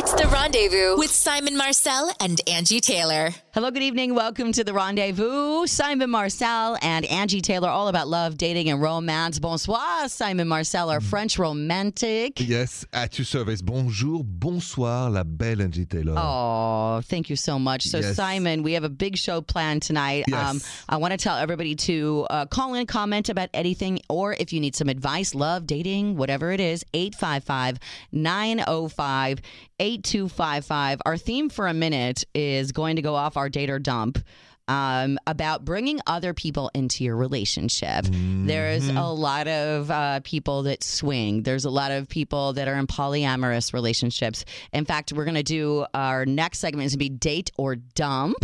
It's the rendezvous with Simon Marcel and Angi Taylor. Hello, good evening. Welcome to the rendezvous. Simon Marcel and Angi Taylor, all about love, dating, and romance. Bonsoir, Simon Marcel, our French romantic. Yes, at your service. Bonjour, bonsoir, la belle Angi Taylor. Oh, thank you so much. So, Yes. Simon, we have a big show planned tonight. Um, Yes. I want to tell everybody to uh, call in, comment about anything, or if you need some advice, love, dating, whatever it is, 855 905 8255. Our theme for a minute is going to go off our date or dump. Um, about bringing other people into your relationship. There's a lot of uh, people that swing. There's a lot of people that are in polyamorous relationships. In fact, we're going to do our next segment is going to be date or dump.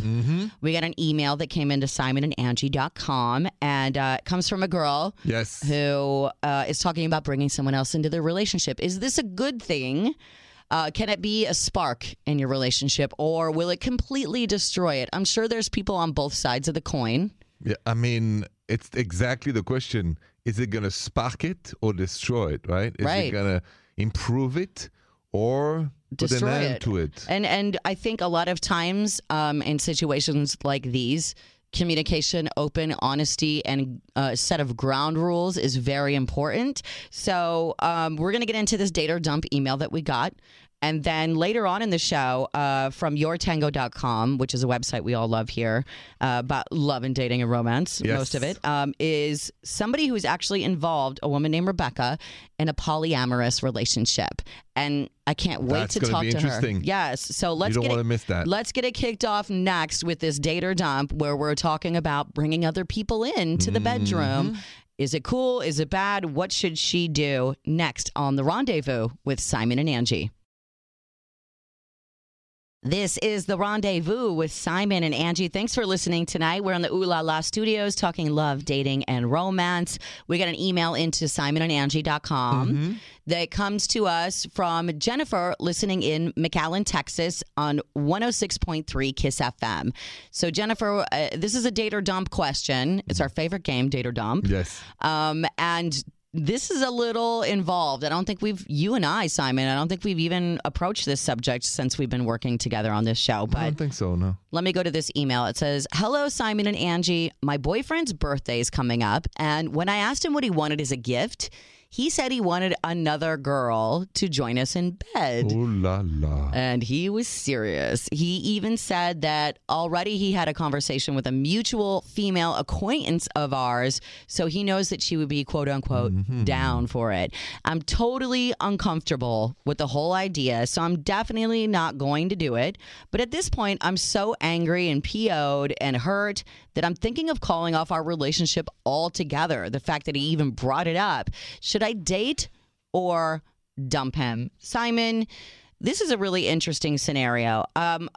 We got an email that came into simonandangie.com and uh, it comes from a girl Yes. who uh, is talking about bringing someone else into their relationship. Is this a good thing? Uh, can it be a spark in your relationship or will it completely destroy it? I'm sure there's people on both sides of the coin. Yeah, I mean, it's exactly the question. Is it going to spark it or destroy it, right? Is Right. it going to improve it or put Destroy an end it. to it? And and I think a lot of times um, in situations like these, communication, open, honesty, and a set of ground rules is very important. So um, we're gonna get into this date or dump email that we got. And then later on in the show, uh, from yourtango.com, which is a website we all love here uh, about love and dating and romance, Yes. most of it, um, is somebody who's actually involved, a woman named Rebecca, in a polyamorous relationship. And I can't wait That's to talk be to her. Yes. So let's don't get wanna it, miss that. Let's get it kicked off next with this date or dump where we're talking about bringing other people into the bedroom. Mm-hmm. Is it cool? Is it bad? What should she do next on the rendezvous with Simon and Angi? This is the rendezvous with Simon and Angi. Thanks for listening tonight. We're in the Ooh La La studios talking love, dating, and romance. We got an email into simonandangie.com that comes to us from Jennifer listening in McAllen, Texas on 106.3 Kiss FM. So, Jennifer, uh, this is a date or dump question. It's our favorite game, date or dump. Yes. Um, and this is a little involved. I don't think we've, you and I, Simon, I don't think we've even approached this subject since we've been working together on this show. But I don't think so, no. let me go to this email. It says, Hello, Simon and Angi. My boyfriend's birthday is coming up. And when I asked him what he wanted as a gift, he said he wanted another girl to join us in bed. Oh la la. And he was serious. He even said that already he had a conversation with a mutual female acquaintance of ours. So he knows that she would be, quote unquote, mm-hmm. down for it. I'm totally uncomfortable with the whole idea. So I'm definitely not going to do it. But at this point, I'm so angry and PO'd and hurt that I'm thinking of calling off our relationship altogether. The fact that he even brought it up. Should I date or dump him? Simon, this is a really interesting scenario. Um,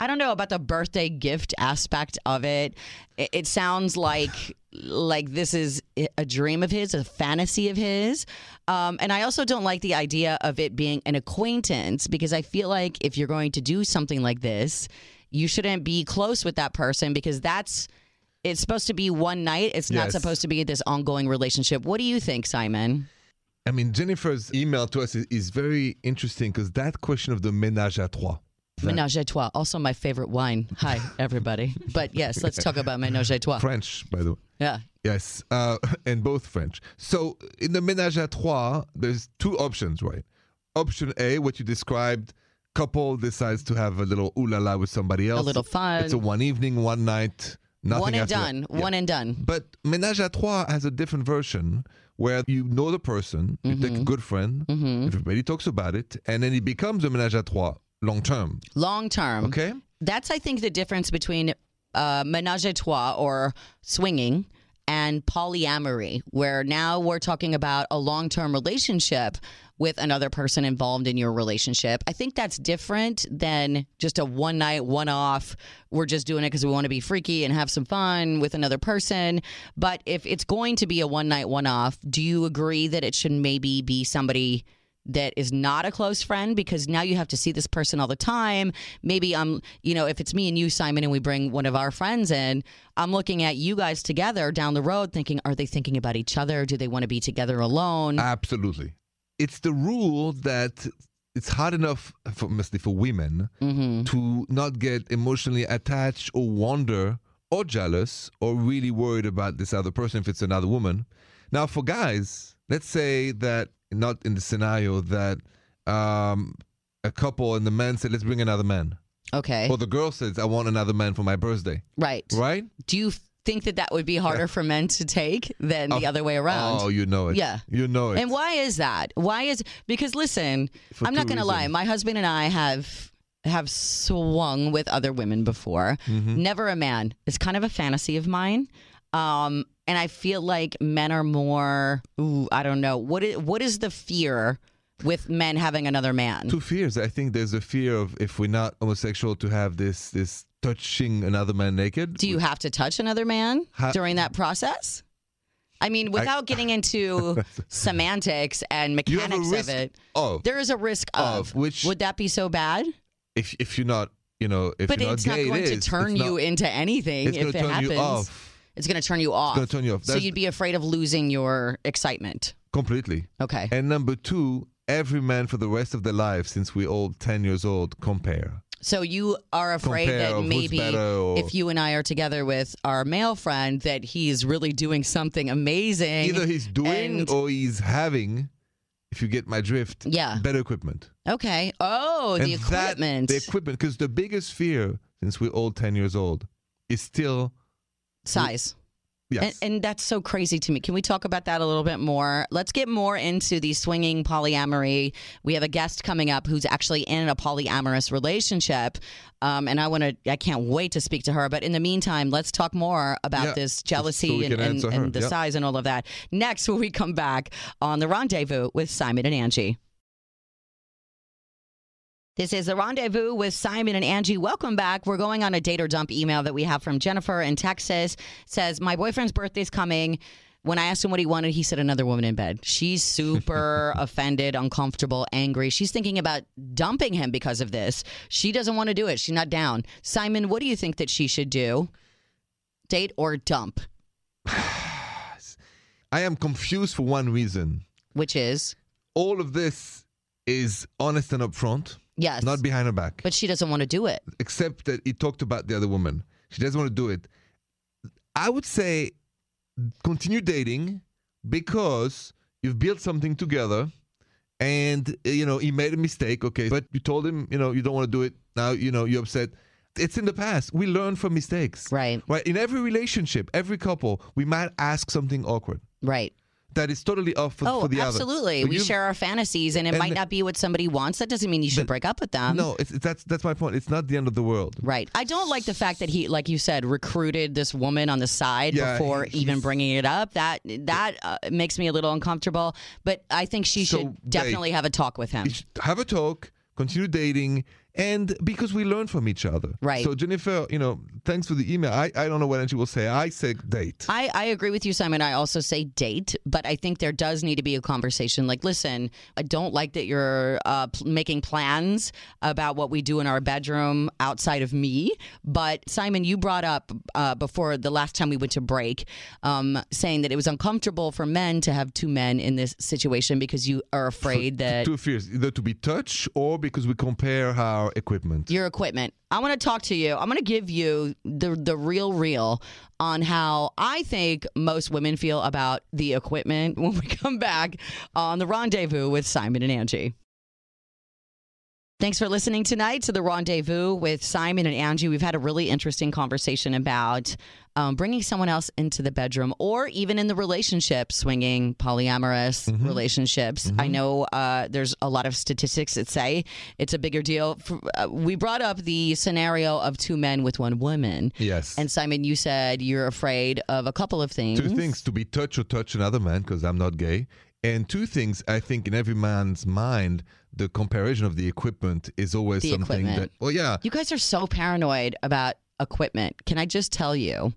I don't know about the birthday gift aspect of it. It, sounds like like this is a dream of his, a fantasy of his. Um, and I also don't like the idea of it being an acquaintance because I feel like if you're going to do something like this, you shouldn't be close with that person because that's it's supposed to be one night. It's not supposed to be this ongoing relationship. What do you think, Simon? I mean, Jennifer's email to us is, is very interesting because that question of the ménage à trois. Ménage à trois, also my favorite wine. Hi, everybody. but yes, let's talk about Ménage à trois. French, by the way. Yeah. Yes, uh, and both French. So in the ménage à trois, there's two options, right? Option A, what you described, couple decides to have a little ooh la la with somebody else. A little fun. It's a one evening, one night, nothing One and after done. Yeah. One and done. But ménage à trois has a different version where you know the person, you Mm-hmm. take a good friend, everybody talks about it, and then it becomes a ménage à trois long term. Long term. Okay? That's, I think, the difference between uh, ménage à trois or swinging and polyamory, where now we're talking about a long term relationship with another person involved in your relationship. I think that's different than just a one night, one off. We're just doing it because we want to be freaky and have some fun with another person. But if it's going to be a one night, one off, do you agree that it should maybe be somebody? that is not a close friend because now you have to see this person all the time. Maybe I'm, you know, if it's me and you, Simon, and we bring one of our friends in, I'm looking at you guys together down the road thinking, are they thinking about each other? Do they want to be together alone? Absolutely. It's the rule that it's hard enough for mostly for women Mm-hmm. to not get emotionally attached or wonder or jealous or really worried about this other person if it's another woman. Now for guys, let's say that not in the scenario that um, a couple and the man said, "Let's bring another man," Okay. or the girl says, "I want another man for my birthday," right. right? Do you think that that would be harder for men to take than the other way around? Oh, you know it. Yeah. you know it. And why is that? Why is because listen, For I'm not two going to lie. reasons. My husband and I have have swung with other women before. Mm-hmm. Never a man. It's kind of a fantasy of mine. Um, and I feel like men are more. Ooh, I don't know. What is what is the fear with men having another man? Two fears. I think there's a fear of if we're not homosexual to have this this touching another man naked. Do you have to touch another man Ha- during that process? I mean, without getting into semantics and You have a mechanics of it, of there is a risk of. Of which- would that be so bad? if if you're not you know if But you're it's not gay, going it to turn you not- into anything It's if going to it turn happens. you off It's going to turn you off. It's gonna turn you off. So you'd be afraid of losing your excitement. completely. Okay. And number two, every man for the rest of their life, since we're all ten years old, compare. So you are afraid Compare that maybe or- if you and I are together with our male friend, that he's really doing something amazing. Either he's doing and- or he's having. If you get my drift, Yeah. better equipment. Okay. Oh, the And that- equipment. the equipment, because the biggest fear, since we're all ten years old, is still Size. Yes. And, and that's so crazy to me. Can we talk about that a little bit more? Let's get more into the swinging polyamory. We have a guest coming up who's actually in a polyamorous relationship, um, and I want to. I can't wait to speak to her. But in the meantime, let's talk more about Yeah, this jealousy we and, and, and the Yep. size and all of that. Next, when we come back on the rendezvous with Simon and Angi. This is the rendezvous with Simon and Angi. Welcome back. We're going on a date or dump email that we have from Jennifer in Texas. Says my boyfriend's birthday's coming. When I asked him what he wanted, he said another woman in bed. She's super offended, uncomfortable, angry. She's thinking about dumping him because of this. She doesn't want to do it. She's not down. Simon, what do you think that she should do? Date or dump? I am confused for one reason. Which is All of this is honest and upfront, yes, not behind her back. but she doesn't want to do it. except that he talked about the other woman. She doesn't want to do it. I would say continue dating because you've built something together and you know he made a mistake okay but you told him you know you don't want to do it now you know you're upset it's in the past we learn from mistakes Right, right in every relationship every couple we might ask something awkward right. That is totally off for, Oh, for the absolutely. other But We share our fantasies, and it and might not be what somebody wants. That doesn't mean you should break up with them. no it's, that's that's my point it's not the end of the world Right. I don't like the fact that he, like you said, recruited this woman on the side Yeah, before he- even bringing it up. That that uh, makes me a little uncomfortable. But I think she So, should babe, definitely have a talk with him. Have a talk, continue dating, and because we learn from each other. Right. So Jennifer, you know, thanks for the email. I, I don't know what she will say. I say date. I, I agree with you, Simon. I also say date, but I think there does need to be a conversation. Like, listen, I don't like that you're uh, making plans about what we do in our bedroom outside of me. But Simon, you brought up uh, before the last time we went to break, um, saying that it was uncomfortable for men to have two men in this situation because you are afraid that Two fears, either to be touched or because we compare our equipment. your equipment. I want to talk to you. I'm going to give you the the real real on how I think most women feel about the equipment when we come back on the rendezvous with Simon and Angi. Thanks for listening tonight to the rendezvous with Simon and Angi. We've had a really interesting conversation about um, bringing someone else into the bedroom or even in the relationship, swinging polyamorous relationships. I know uh, there's a lot of statistics that say it's a bigger deal. For, uh, we brought up the scenario of two men with one woman. Yes. And Simon, you said you're afraid of a couple of things. two things to be touched or touch another man because I'm not gay. And two things I think in every man's mind, the comparison of the equipment is always The something equipment. that, well, yeah. You guys are so paranoid about equipment. Can I just tell you,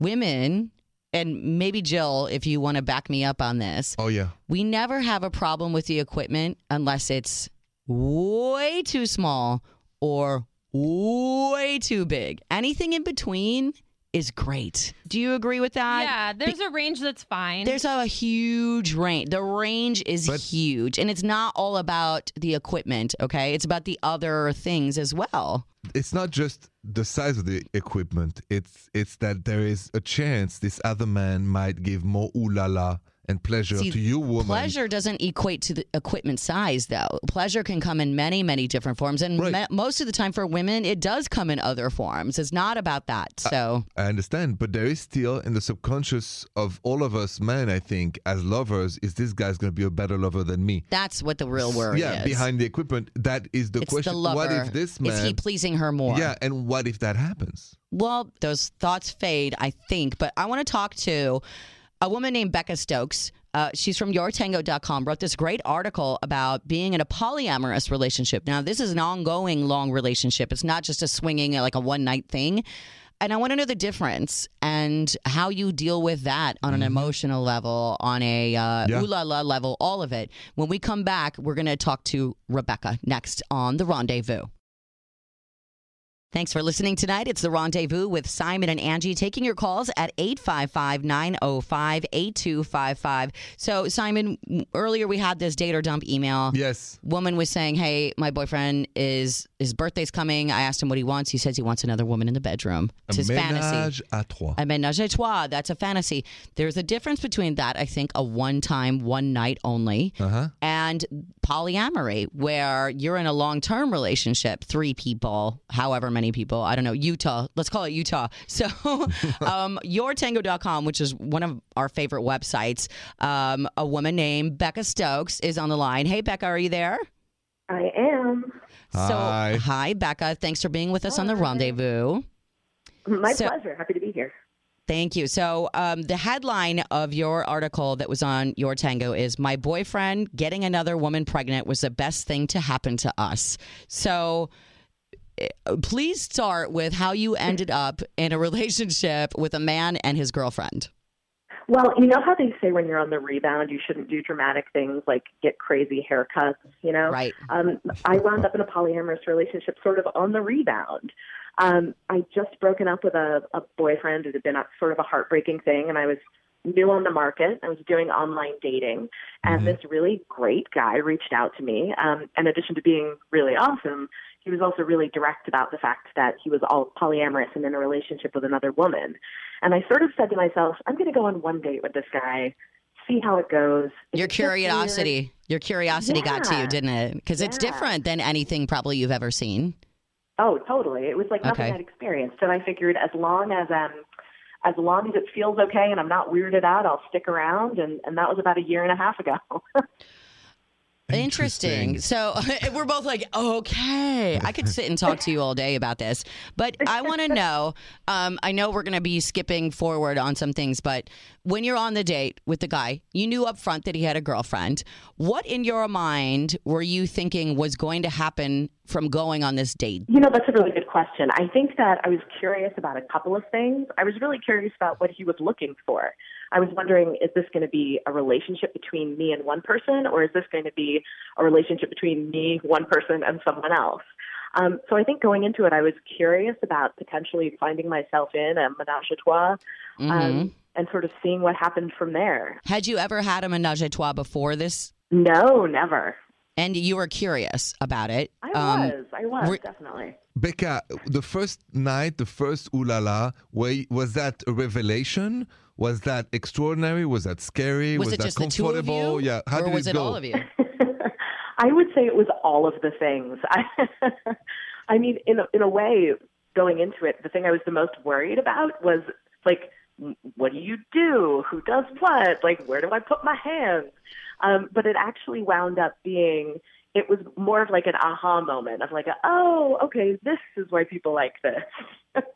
women, and maybe Jill, if you want to back me up on this, Oh, yeah. we never have a problem with the equipment unless it's way too small or way too big. Anything in between is great. Do you agree with that? yeah, there's a range that's fine. There's a huge range. The range is But- huge, and it's not all about the equipment. Okay, it's about the other things as well. it's not just the size of the equipment. It's it's that there is a chance this other man might give more ooh la la and pleasure See, to you, woman. Pleasure doesn't equate to the equipment size, though. Pleasure can come in many, many different forms, and Right. me- most of the time for women, it does come in other forms. It's not about that. So I understand, but there is still in the subconscious of all of us men, I think, as lovers, is this guy's going to be a better lover than me? that's what the real worry yeah, is. behind the equipment, that is the it's question. the lover. What if this man? is he pleasing her more? yeah, and what if that happens? Well, those thoughts fade, I think. But I want to talk to a woman named Becca Stokes. Uh, she's from yourtango.com, wrote this great article about being in a polyamorous relationship. Now, this is an ongoing long relationship. It's not just a swinging, like a one night thing. And I want to know the difference and how you deal with that on an emotional level, on a uh, Yeah. ooh la la level, all of it. When we come back, we're going to talk to Rebecca next on The Rendezvous. Thanks for listening tonight. It's the rendezvous with Simon and Angi taking your calls at 855 905 8255. So, Simon, earlier we had this date or dump email. Yes. Woman was saying, Hey, my boyfriend is, his birthday's coming. I asked him what he wants. He says he wants another woman in the bedroom. It's his fantasy. À trois. A ménage à trois. That's a fantasy. There's a difference between that, I think, a one time, one night only, Uh-huh. and polyamory, where you're in a long term relationship, three people, however many people. I don't know, Utah. Let's call it Utah. So, um, yourtango.com, which is one of our favorite websites, um, a woman named Becca Stokes is on the line. Hey, Becca, are you there? I am. Hi. So, hi, Becca. Thanks for being with us on the rendezvous. My So- pleasure. Happy to be here. Thank you. So, um, the headline of your article that was on Your Tango is My boyfriend getting another woman pregnant was the best thing to happen to us. So, please start with how you ended up in a relationship with a man and his girlfriend. Well, you know how they say when you're on the rebound, you shouldn't do dramatic things like get crazy haircuts, you know? Right. Um, I wound up in a polyamorous relationship sort of on the rebound. Um, I just broken up with a, a boyfriend. It had been a, sort of a heartbreaking thing, and I was new on the market. I was doing online dating, and this really great guy reached out to me. Um, in addition to being really awesome, he was also really direct about the fact that he was all polyamorous and in a relationship with another woman. And I sort of said to myself, I'm going to go on one date with this guy, see how it goes. Your it's weird- curiosity, your curiosity got to you, didn't it? Because it's different than anything probably you've ever seen. Oh, totally. It was like nothing Okay. I'd experienced, and I figured as long as um, as long as it feels okay and I'm not weirded out, I'll stick around. And and that was about a year and a half ago. Interesting. So we're both like, okay, I could sit and talk to you all day about this, but I want to know. Um, I know we're going to be skipping forward on some things, but when you're on the date with the guy, you knew up front that he had a girlfriend. What in your mind were you thinking was going to happen from going on this date? You know, that's a really good question. I think that I was curious about a couple of things. I was really curious about what he was looking for. I was wondering, is this going to be a relationship between me and one person, or is this going to be a relationship between me, one person, and someone else? Um, so I think going into it, I was curious about potentially finding myself in a menage a trois um, and sort of seeing what happened from there. Had you ever had a menage a trois before this? No, never. And you were curious about it. I Um, was. I was, were- definitely. Becca, the first night, the first ooh la la, was that a revelation? Was that extraordinary? Was that scary? Was, was it that just the two of comfortable? you? Yeah. How or did was it it go? all of you? I would say it was all of the things. I, I mean, in a, in a way, going into it, the thing I was the most worried about was like, what do you do? Who does what? Like, where do I put my hands? Um, but it actually wound up being. It was more of like an aha moment of like, a, oh, okay, this is why people like this.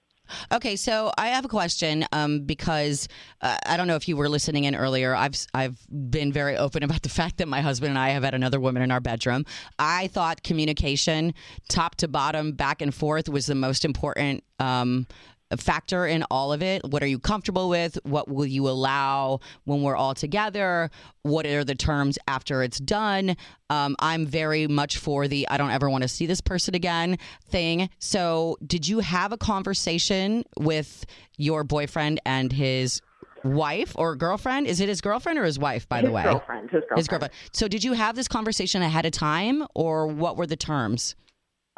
Okay, so I have a question um, because uh, I don't know if you were listening in earlier. I've I've been very open about the fact that my husband and I have had another woman in our bedroom. I thought communication, top to bottom, back and forth, was the most important um, factor in all of it? What are you comfortable with? What will you allow when we're all together? What are the terms after it's done? Um, I'm very much for the I don't ever want to see this person again thing. So, did you have a conversation with your boyfriend and his wife or girlfriend? Is it his girlfriend or his wife, by his the way? girlfriend, his girlfriend. His girlfriend. So, did you have this conversation ahead of time or what were the terms?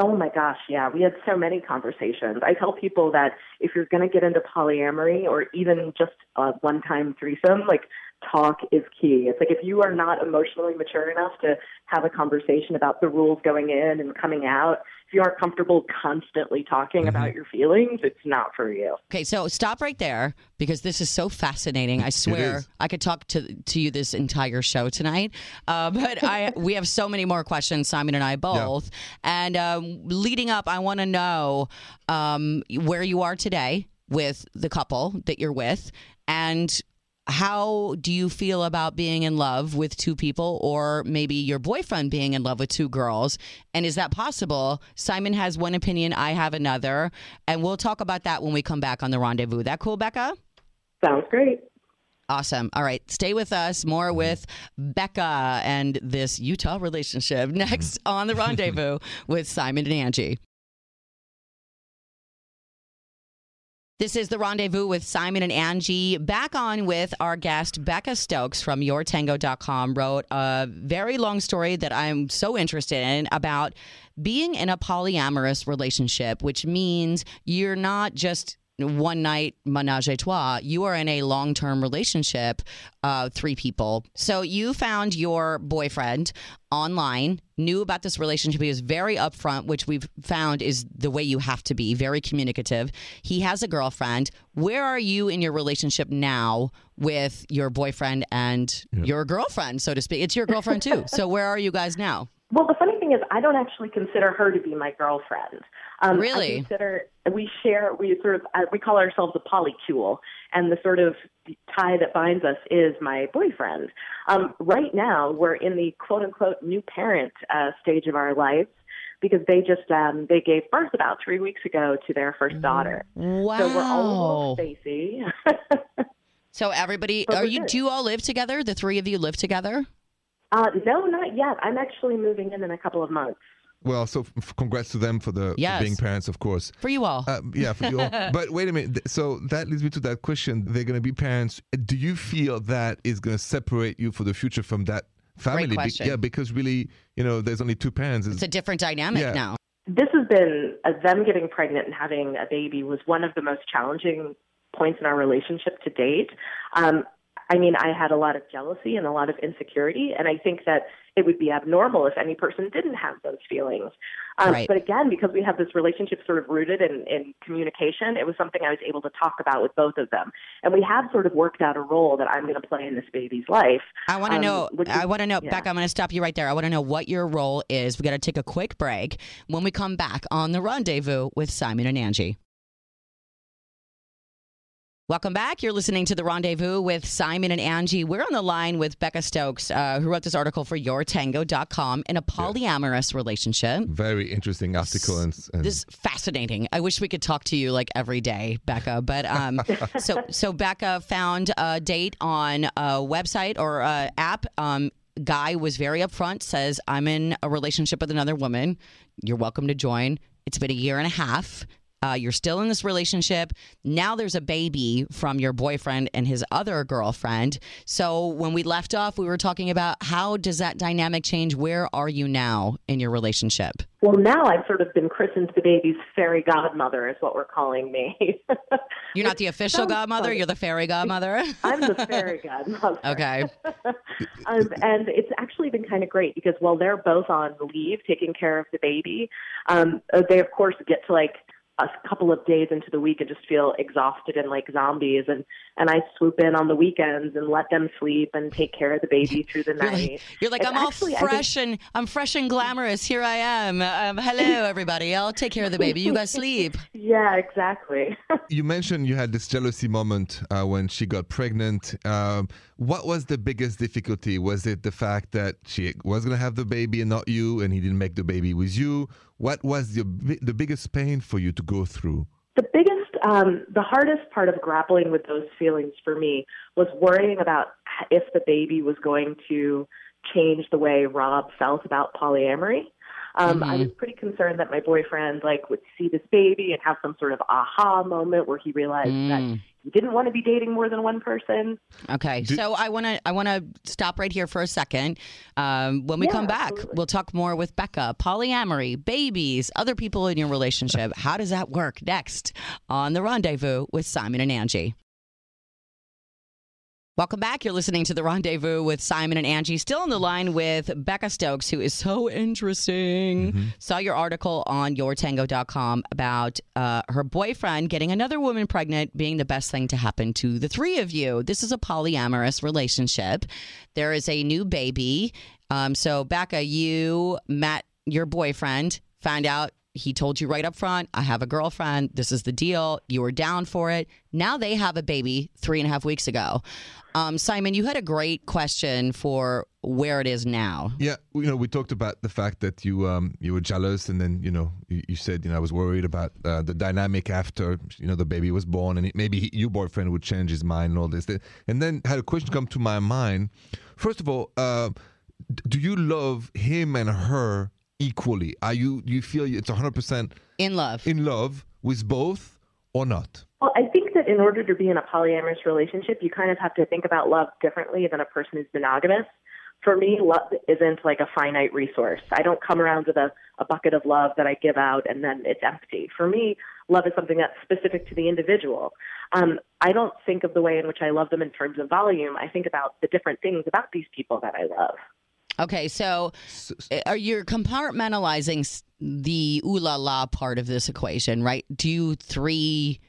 Oh my gosh, yeah. We had so many conversations. I tell people that if you're going to get into polyamory or even just a one time threesome, like talk is key. It's like if you are not emotionally mature enough to have a conversation about the rules going in and coming out, if you aren't comfortable constantly talking Mm-hmm. about your feelings, it's not for you. Okay, so stop right there because this is so fascinating. I swear. I could talk to to you this entire show tonight, uh, but I we have so many more questions, Simon and I both. And um, leading up, I want to know um, where you are today with the couple that you're with, and how do you feel about being in love with two people or maybe your boyfriend being in love with two girls and is that possible simon has one opinion i have another and we'll talk about that when we come back on the rendezvous that cool becca Sounds great. Awesome. All right. Stay with us. More with Becca and this Utah relationship next on the rendezvous with Simon and Angi. This is the rendezvous with Simon and Angi. Back on with our guest, Becca Stokes from yourtango.com, wrote a very long story that I'm so interested in about being in a polyamorous relationship, which means you're not just one night menage a trois. You are in a long term relationship, uh, three people. So you found your boyfriend online, knew about this relationship. He was very upfront, which we've found is the way you have to be, very communicative. He has a girlfriend. Where are you in your relationship now with your boyfriend and your girlfriend, so to speak? It's your girlfriend too. so where are you guys now? Well, the funny thing is, I don't actually consider her to be my girlfriend. Um, Really? I consider we share. We sort of uh, we call ourselves a polycule, and the sort of tie that binds us is my boyfriend. Um, right now, we're in the quote unquote new parent uh, stage of our lives because they just um, they gave birth about three weeks ago to their first daughter. Wow. So we're all little. So everybody, But are you? good. Do you all live together? The three of you live together? Uh, no, not yet. I'm actually moving in in a couple of months. Well, so f- congrats to them for the for being parents, of course. For you all. Uh, yeah, for you all. But wait a minute. So that leads me to that question. They're going to be parents. Do you feel that is going to separate you for the future from that family? Be- question. yeah, because really, you know, there's only two parents. it's a different dynamic Yeah. now. this has been uh, them getting pregnant and having a baby was one of the most challenging points in our relationship to date. Um, I mean, I had a lot of jealousy and a lot of insecurity, and I think that it would be abnormal if any person didn't have those feelings. Um, Right. But again, because we have this relationship sort of rooted in, in communication, it was something I was able to talk about with both of them, and we have sort of worked out a role that I'm going to play in this baby's life. I want to Um, know. which I want to know, yeah. Becca. I'm going to stop you right there. I want to know what your role is. We got to take a quick break. When we come back on the rendezvous with Simon and Angi. Welcome back. You're listening to the rendezvous with Simon and Angi. We're on the line with Becca Stokes, uh, who wrote this article for yourtango.com in a polyamorous relationship. very interesting article. And, and This is fascinating. I wish we could talk to you like every day, Becca. But um, so so Becca found a date on a website or a app. Um, guy was very upfront. Says I'm in a relationship with another woman. You're welcome to join. It's been a year and a half. Uh, you're still in this relationship. Now there's a baby from your boyfriend and his other girlfriend. So when we left off, we were talking about how does that dynamic change? Where are you now in your relationship? Well, now I've sort of been christened the baby's fairy godmother, is what we're calling me. You're not the official godmother. funny. You're the fairy godmother. I'm the fairy godmother. okay. um, and it's actually been kind of great because while they're both on leave taking care of the baby, um, uh, they of course get to like a couple of days into the week and just feel exhausted and like zombies and and I swoop in on the weekends and let them sleep and take care of the baby through the You're night. like, you're like It's I'm all actually, I think- fresh and I'm fresh and glamorous. Here I am. Um, hello, everybody. I'll take care of the baby. You guys sleep. yeah, exactly. you mentioned you had this jealousy moment uh, when she got pregnant. Um, what was the biggest difficulty? Was it the fact that she was going to have the baby and not you, and he didn't make the baby with you? What was the the biggest pain for you to go through? the biggest um, the hardest part of grappling with those feelings for me was worrying about if the baby was going to change the way Rob felt about polyamory. Um, I was pretty concerned that my boyfriend like would see this baby and have some sort of aha moment where he realized that he didn't want to be dating more than one person. Okay, so I want to I want to stop right here for a second. Um, when we Yeah, come back, absolutely. we'll talk more with Becca. Polyamory, babies, other people in your relationship. How does that work? Next on the Rendezvous with Simon and Angi. Welcome back. You're listening to the Rendezvous with Simon and Angi. Still on the line with Becca Stokes, who is so interesting. Saw your article on yourtango.com about uh, her boyfriend getting another woman pregnant being the best thing to happen to the three of you. This is a polyamorous relationship. There is a new baby. Um, so, Becca, you met your boyfriend, found out he told you right up front, I have a girlfriend. This is the deal. You were down for it. Now they have a baby three and a half weeks ago. Um, Simon, you had a great question for where it is now. Yeah, you know, we talked about the fact that you um you were jealous, and then you know you, you said you know I was worried about uh, the dynamic after you know the baby was born, and it, maybe he, your boyfriend would change his mind and all this. And then had a question come to my mind. First of all, uh, do you love him and her equally? Are you you feel it's hundred percent In love. in love with both or not? Well, I think that in order to be in a polyamorous relationship, you kind of have to think about love differently than a person who's monogamous. For me, love isn't like a finite resource. I don't come around with a, a bucket of love that I give out and then it's empty. For me, love is something that's specific to the individual. Um, I don't think of the way in which I love them in terms of volume. I think about the different things about these people that I love. Okay, so uh, are you compartmentalizing the ooh la la part of this equation, right? Do you three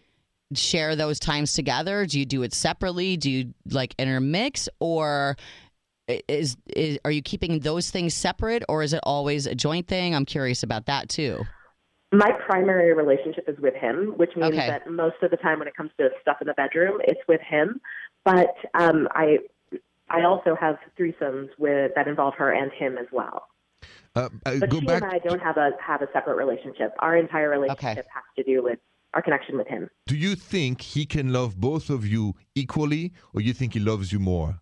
share those times together? Do you do it separately? Do you like intermix or is, is are you keeping those things separate or is it always a joint thing? I'm curious about that too. My primary relationship is with him, which means Okay. that most of the time when it comes to stuff in the bedroom, it's with him. But um, I, I also have threesomes with that involve her and him as well. Uh, uh, But go she back. and I don't have a have a separate relationship. Our entire relationship has to do with our connection with him. Do you think he can love both of you equally, or you think he loves you more?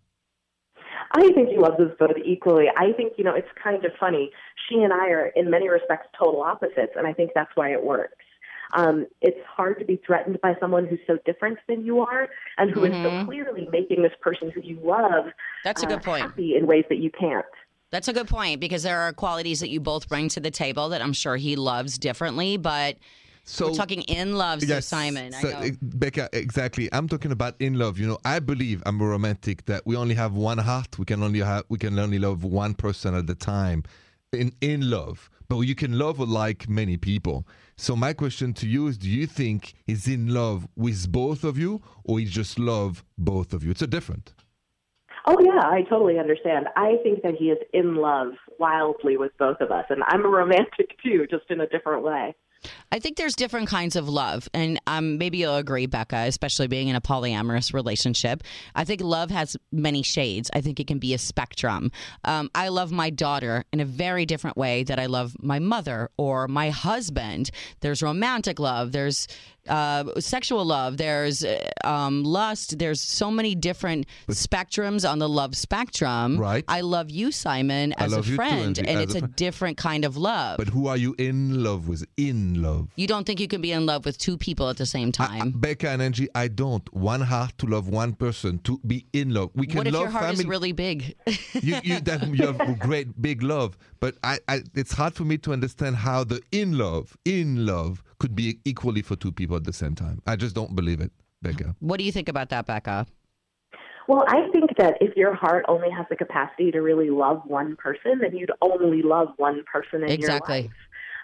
I think he loves us both equally. I think, you know, it's kind of funny. She and I are, in many respects, total opposites, and I think that's why it works. Um, it's hard to be threatened by someone who's so different than you are and who is so clearly making this person who you love That's a uh, good point. happy in ways that you can't. That's a good point because there are qualities that you both bring to the table that I'm sure he loves differently, but So we're talking in love, so Yes, Simon. So, know. uh, Becca, exactly. I'm talking about in love. You know, I believe I'm a romantic that we only have one heart. We can only have we can only love one person at a time in in love. But you can love or like many people. So my question to you is: Do you think he's in love with both of you, or he just love both of you? It's a different. Oh, yeah, I totally understand. I think that he is in love wildly with both of us, and I'm a romantic too, just in a different way. I think there's different kinds of love, and um, maybe you'll agree, Becca, especially being in a polyamorous relationship. I think love has many shades. I think it can be a spectrum. Um, I love my daughter in a very different way that I love my mother or my husband. There's romantic love. There's uh, sexual love. There's uh, um, lust. There's so many different spectrums on the love spectrum. Right. I love you, Simon, as a you too, friend, and it's a a different kind of love. But who are you in love with? In love. You don't think you can be in love with two people at the same I- I- time? Becca and Angi, I don't. One heart to love one person, to be in love. We can what if love your heart family. is really big? you, you, that, you have great big love, but I, I, it's hard for me to understand how the in love, in love, could be equally for two people at the same time. I just don't believe it, Becca. what do you think about that, Becca? Well, I think that if your heart only has the capacity to really love one person, then you'd only love one person in Exactly. your life.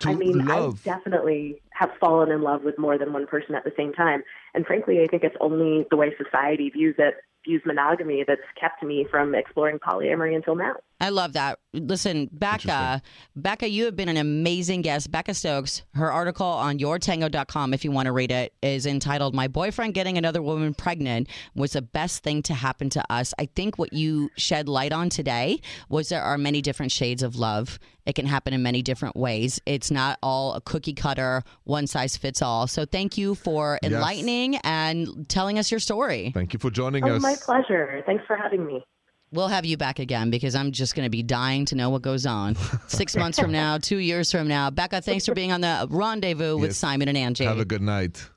To I mean, love. I definitely have fallen in love with more than one person at the same time. And frankly, I think it's only the way society views it, views monogamy, that's kept me from exploring polyamory until now. I love that. Listen, Becca, Becca, you have been an amazing guest. Becca Stokes, her article on yourtango.com, if you want to read it, is entitled My Boyfriend Getting Another Woman Pregnant Was the Best Thing to Happen to Us. I think what you shed light on today was there are many different shades of love. It can happen in many different ways. It's not all a cookie cutter one size fits all. So thank you for Yes. enlightening and telling us your story. Thank you for joining Oh, us. My pleasure. Thanks for having me. We'll have you back again because I'm just going to be dying to know what goes on. Six months from now, two years from now. Becca, thanks for being on the rendezvous with Yes. Simon and Angi. Have a good night.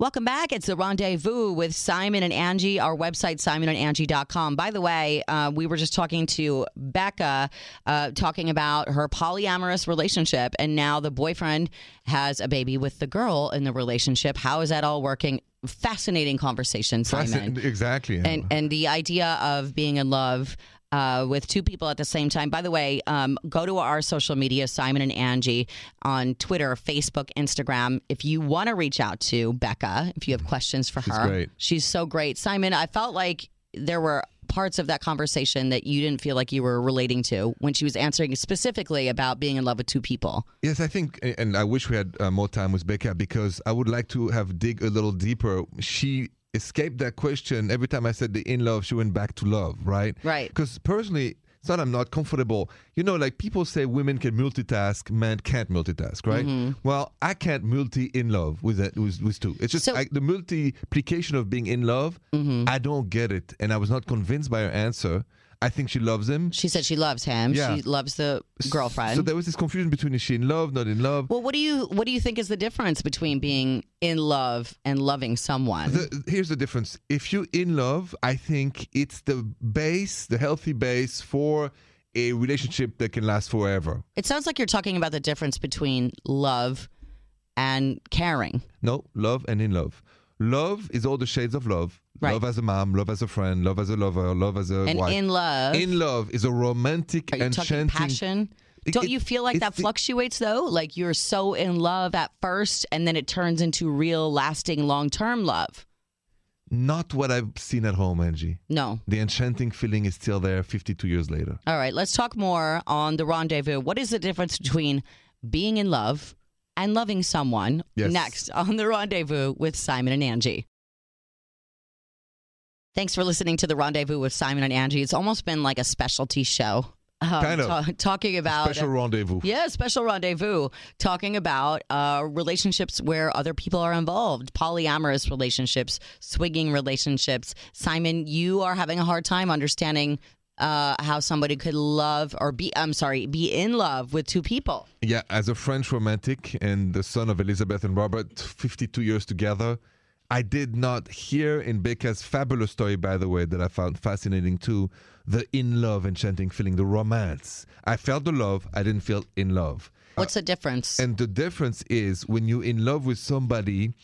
Welcome back. It's the rendezvous with Simon and Angi. Our website, simonandangie.com. By the way, uh, we were just talking to Becca, uh, talking about her polyamorous relationship, and now the boyfriend has a baby with the girl in the relationship. How is that all working? Fascinating conversation, Simon. Fascin- exactly. and and the idea of being in love uh, with two people at the same time. By the way, um, go to our social media, Simon and Angi, on Twitter, Facebook, Instagram. If you want to reach out to Becca, if you have questions for She's her, great. she's so great. Simon, I felt like there were parts of that conversation that you didn't feel like you were relating to when she was answering specifically about being in love with two people. Yes, I think, and I wish we had uh, more time with Becca because I would like to have dig a little deeper. She escaped that question every time I said the in love. She went back to love, right? Right. Because personally, it's not I'm not comfortable. You know, like people say women can multitask, men can't multitask, right? Mm-hmm. Well, I can't multi in love with it with, with two. It's just So- Mm-hmm. I, the multiplication of being in love. I don't get it, and I was not convinced by her answer. I think she loves him. She said she loves him. Yeah. She loves the girlfriend. So there was this confusion between is she in love, not in love. Well, what do you what do you think is the difference between being in love and loving someone? The, here's the difference. If you're in love, I think it's the base, the healthy base for a relationship that can last forever. it sounds like you're talking about the difference between love and caring. No, love and in love. Love is all the shades of love. Right. Love as a mom, love as a friend, love as a lover, love as a And wife. in love, In love is a romantic and enchanting. passion? It- Don't it- you feel like that the- fluctuates though? Like you're so in love at first and then it turns into real lasting long-term love. Not what I've seen at home, Angi. No. The enchanting feeling is still there 52 years later. All right, let's talk more on the rendezvous. What is the difference between being in love and loving someone? Yes. Next on the rendezvous with Simon and Angi. Thanks for listening to the rendezvous with Simon and Angi. It's almost been like a specialty show. Um, Kind of. ta- talking about Special rendezvous. yeah, special rendezvous. Talking about uh, relationships where other people are involved, polyamorous relationships, swinging relationships. Simon, you are having a hard time understanding uh, how somebody could love or be, I'm sorry, be in love with two people. Yeah, as a French romantic and the son of Elizabeth and Robert, 52 years together, I did not hear in Becca's fabulous story, by the way, that I found fascinating too, the in love enchanting feeling, the romance. I felt the love, I didn't feel in love. What's the difference? And the difference is when you're in love with somebody,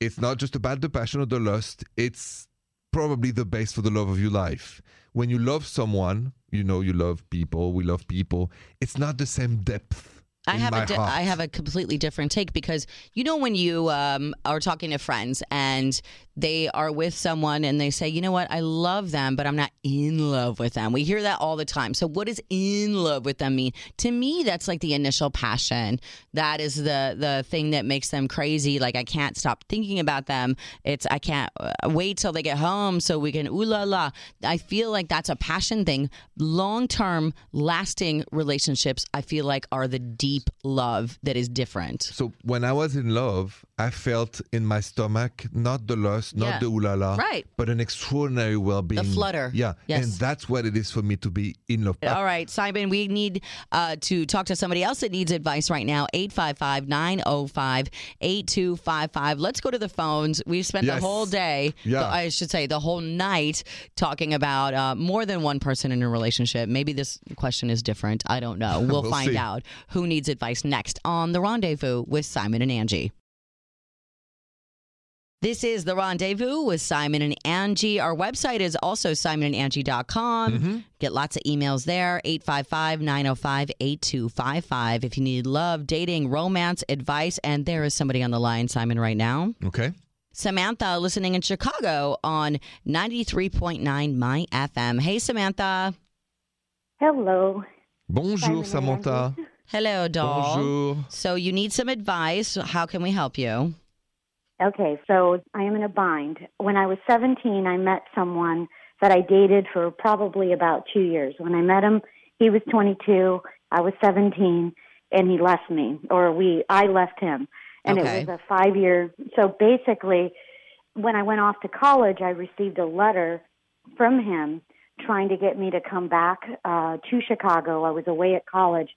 it's not just about the passion or the lust, it's probably the base for the love of your life. When you love someone, you know you love people, we love people, it's not the same depth. I have a di- I have a completely different take because you know when you um, are talking to friends and they are with someone and they say, you know what, I love them, but I'm not in love with them. We hear that all the time. So what does in love with them mean? To me, that's like the initial passion. That is the the thing that makes them crazy. Like I can't stop thinking about them. It's I can't uh, wait till they get home so we can ooh la la. I feel like that's a passion thing. Long term, lasting relationships, I feel like are the deep love that is different. So when I was in love, I felt in my stomach not the lust, not Yeah. the ooh la la, Right. but an extraordinary well-being. A flutter. Yeah, Yes. and that's what it is for me to be in love. All right, Simon, we need uh, to talk to somebody else that needs advice right now. 855 905 8255. Let's go to the phones. We've spent Yes. the whole day, Yeah. I should say, the whole night talking about uh, more than one person in a relationship. Maybe this question is different. I don't know. We'll, We'll find see. out who needs advice next on The Rendezvous with Simon and Angi. This is The Rendezvous with Simon and Angi. Our website is also simonandangie.com. Mm-hmm. Get lots of emails there, 855 905 8255. If you need love, dating, romance, advice, and there is somebody on the line, Simon, right now. Okay. Samantha listening in Chicago on 93.9 My FM. Hey, Samantha. Hello. Bonjour, Simon and Samantha. Hello, doll. Bonjour. So you need some advice. How can we help you? Okay, so I am in a bind. When I was 17, I met someone that I dated for probably about two years. When I met him, he was 22, I was 17, and he left me, or we I left him, and Okay. it was a five year. So basically, when I went off to college, I received a letter from him trying to get me to come back uh, to Chicago. I was away at college,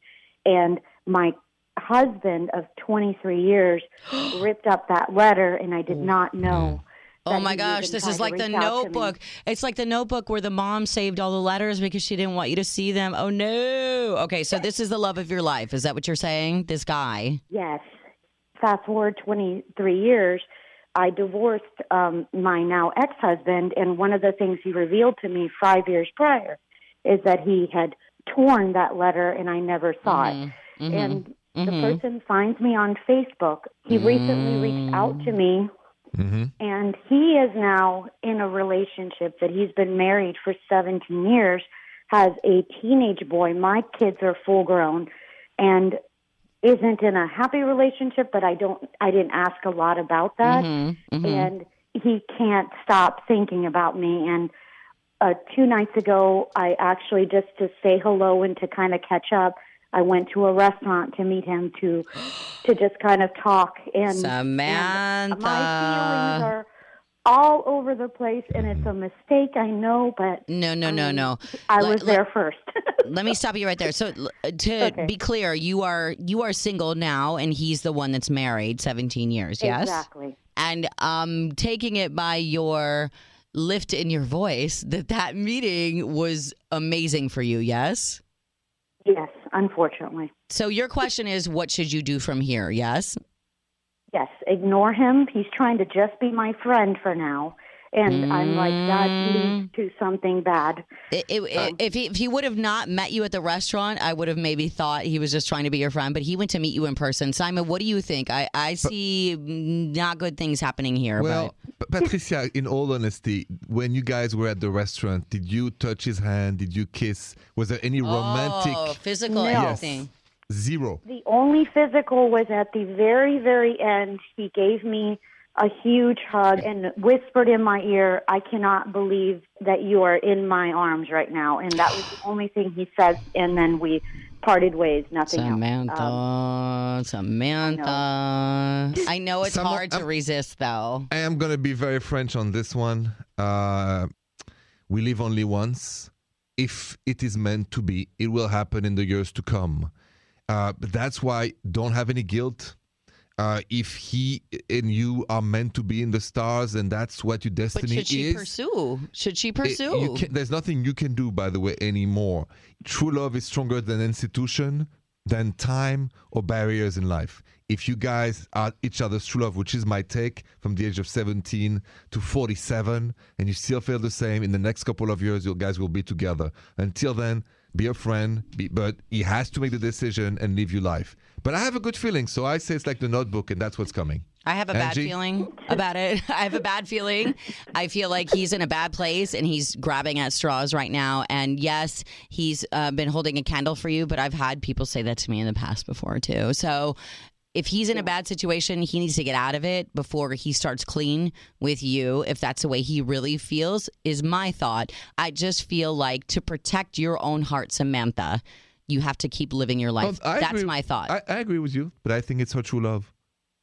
and my husband of 23 years ripped up that letter, and I did not know. Oh my gosh, this is like the reach out to me. notebook. It's like the notebook where the mom saved all the letters because she didn't want you to see them. Oh no. Okay, so this is the love of your life. Is that what you're saying? This guy. Yes. Fast forward 23 years, I divorced um, my now ex husband, and one of the things he revealed to me five years prior is that he had torn that letter and I never saw it. Mhm. And the Mhm. person finds me on Facebook. He recently reached out to me, Mm-hmm. and he is now in a relationship that he's been married for 17 years, has a teenage boy. My kids are full grown, and isn't in a happy relationship. But I don't. I didn't ask a lot about that, Mhm. Mhm. and he can't stop thinking about me. And uh, two nights ago, I actually just to say hello and to kind of catch up. I went to a restaurant to meet him to to just kind of talk and Samantha. and my feelings are all over the place and it's a mistake I know but No, no, no, mean, no. I Let- was let- there first. Let me stop you right there. So uh, to Okay. be clear, you are you are single now and he's the one that's married 17 years, yes? Exactly. And um taking it by your lift in your voice that that meeting was amazing for you, yes? Yes, unfortunately. So your question is what should you do from here, yes? Yes, ignore him. He's trying to just be my friend for now. And I'm like, that Mm. leads to something bad. It, it, it- if he if he would have not met you at the restaurant, I would have maybe thought he was just trying to be your friend. But he went to meet you in person. Simon, what do you think? I, I see not good things happening here. Well, P- Patricia, in all honesty, when you guys were at the restaurant, did you touch his hand? Did you kiss? Was there any romantic? oh, physical No. anything. Zero. The only physical was at the very, very end. He gave me a huge hug and whispered in my ear, I cannot believe that you are in my arms right now. And that was the only thing he said. And then we parted ways, nothing Samantha, else. Um, Samantha. I know it's Some- hard to I'm- resist, though. I am gonna be very French on this one. Uh, we live only once. If it is meant to be, it will happen in the years to come. Uh, but that's why don't have any guilt. Uh, if he and you are meant to be in the stars, and that's what your But destiny should she is. pursue? Should she it- pursue? you can, there's nothing you can do, by the way, anymore. True love is stronger than institution, than time or barriers in life. If you guys are each other's true love, which is my take from the age of 17 to 47, and you still feel the same, in the next couple of years, you guys will be together. Until then, be a friend, be, but he has to make the decision and live your life. But I have a good feeling, so I say it's like the notebook, and that's what's coming. I have a bad feeling about it. I have a bad feeling. I feel like he's in a bad place and he's grabbing at straws right now. And yes, he's uh, been holding a candle for you, but I've had people say that to me in the past before too. So if he's in a bad situation, he needs to get out of it before he starts clean with you. If that's the way he really feels, is my thought. I just feel like to protect your own heart, Samantha, you have to keep living your life. Well, that's agree- my thought. I, I agree with you, but I think it's her true love.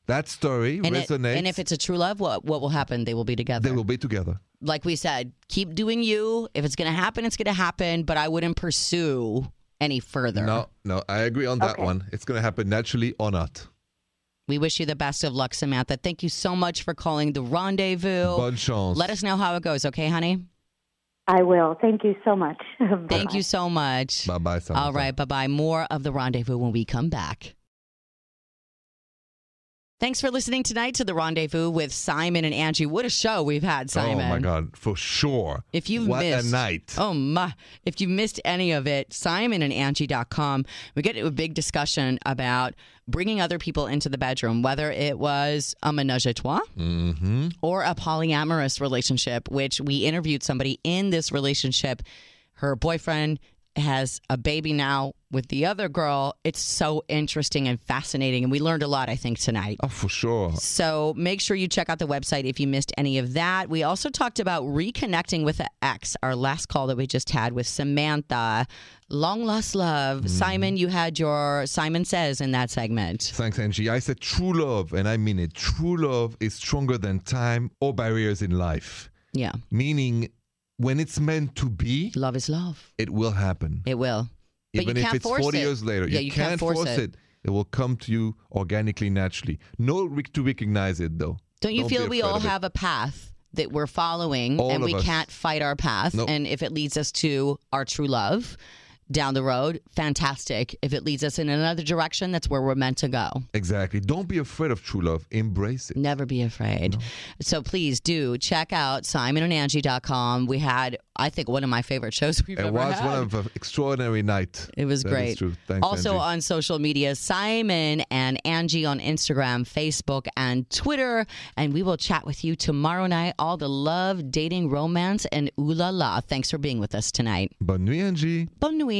That story and, it- resonates. and if it's a true love, what what will happen? They will be together. they will be together. like we said, keep doing you. If it's going to happen, it's going to happen, but I wouldn't pursue any further. No, no, I agree on that Okay. one. It's going to happen naturally or not. We wish you the best of luck, Samantha. Thank you so much for calling the rendezvous. Bonne chance. Let us know how it goes, okay, honey? I will. Thank you so much. Thank Bye-bye. you so much. Bye bye, All right, bye bye. More of the rendezvous when we come back. Thanks for listening tonight to the rendezvous with Simon and Angi. What a show we've had, Simon. Oh my God, for sure. If you've what missed a night. Oh my! If you missed any of it, SimonandAngi.com. We get into a big discussion about bringing other people into the bedroom, whether it was a menage a trois Mm-hmm. or a polyamorous relationship. Which we interviewed somebody in this relationship. Her boyfriend has a baby now with the other girl, it's so interesting and fascinating. And we learned a lot, I think, tonight. Oh, for sure. So make sure you check out the website if you missed any of that. We also talked about reconnecting with an ex, our last call that we just had with Samantha. Long lost love. Mm-hmm. Simon, you had your Simon Says in that segment. Thanks, Angi. I said true love, and I mean it. True love is stronger than time or barriers in life. Yeah. Meaning, when it's meant to be, Love is love. it will happen. It will. But Even if can't it's force 40 it. years later. Yeah, you, you can't force it. it. will come to you organically, naturally. No rec- to recognize it, though. Don't you Don't feel we all have a path that we're following All and we us. can't fight our path? Nope. And if it leads us to our true love down the road, fantastic. If it leads us in another direction, that's where we're meant to go. Exactly. Don't be afraid of true love. Embrace it. Never be afraid. So please do check out simonandangi.com. We had, I think, one of my favorite shows we've It ever was one of an extraordinary night. It was That great. Thanks, also Angi. on social media, Simon and Angi on Instagram, Facebook, and Twitter. And we will chat with you tomorrow night. All the love, dating, romance, and ooh la la. Thanks for being with us tonight. Bonne nuit, Angi. Bonne nuit.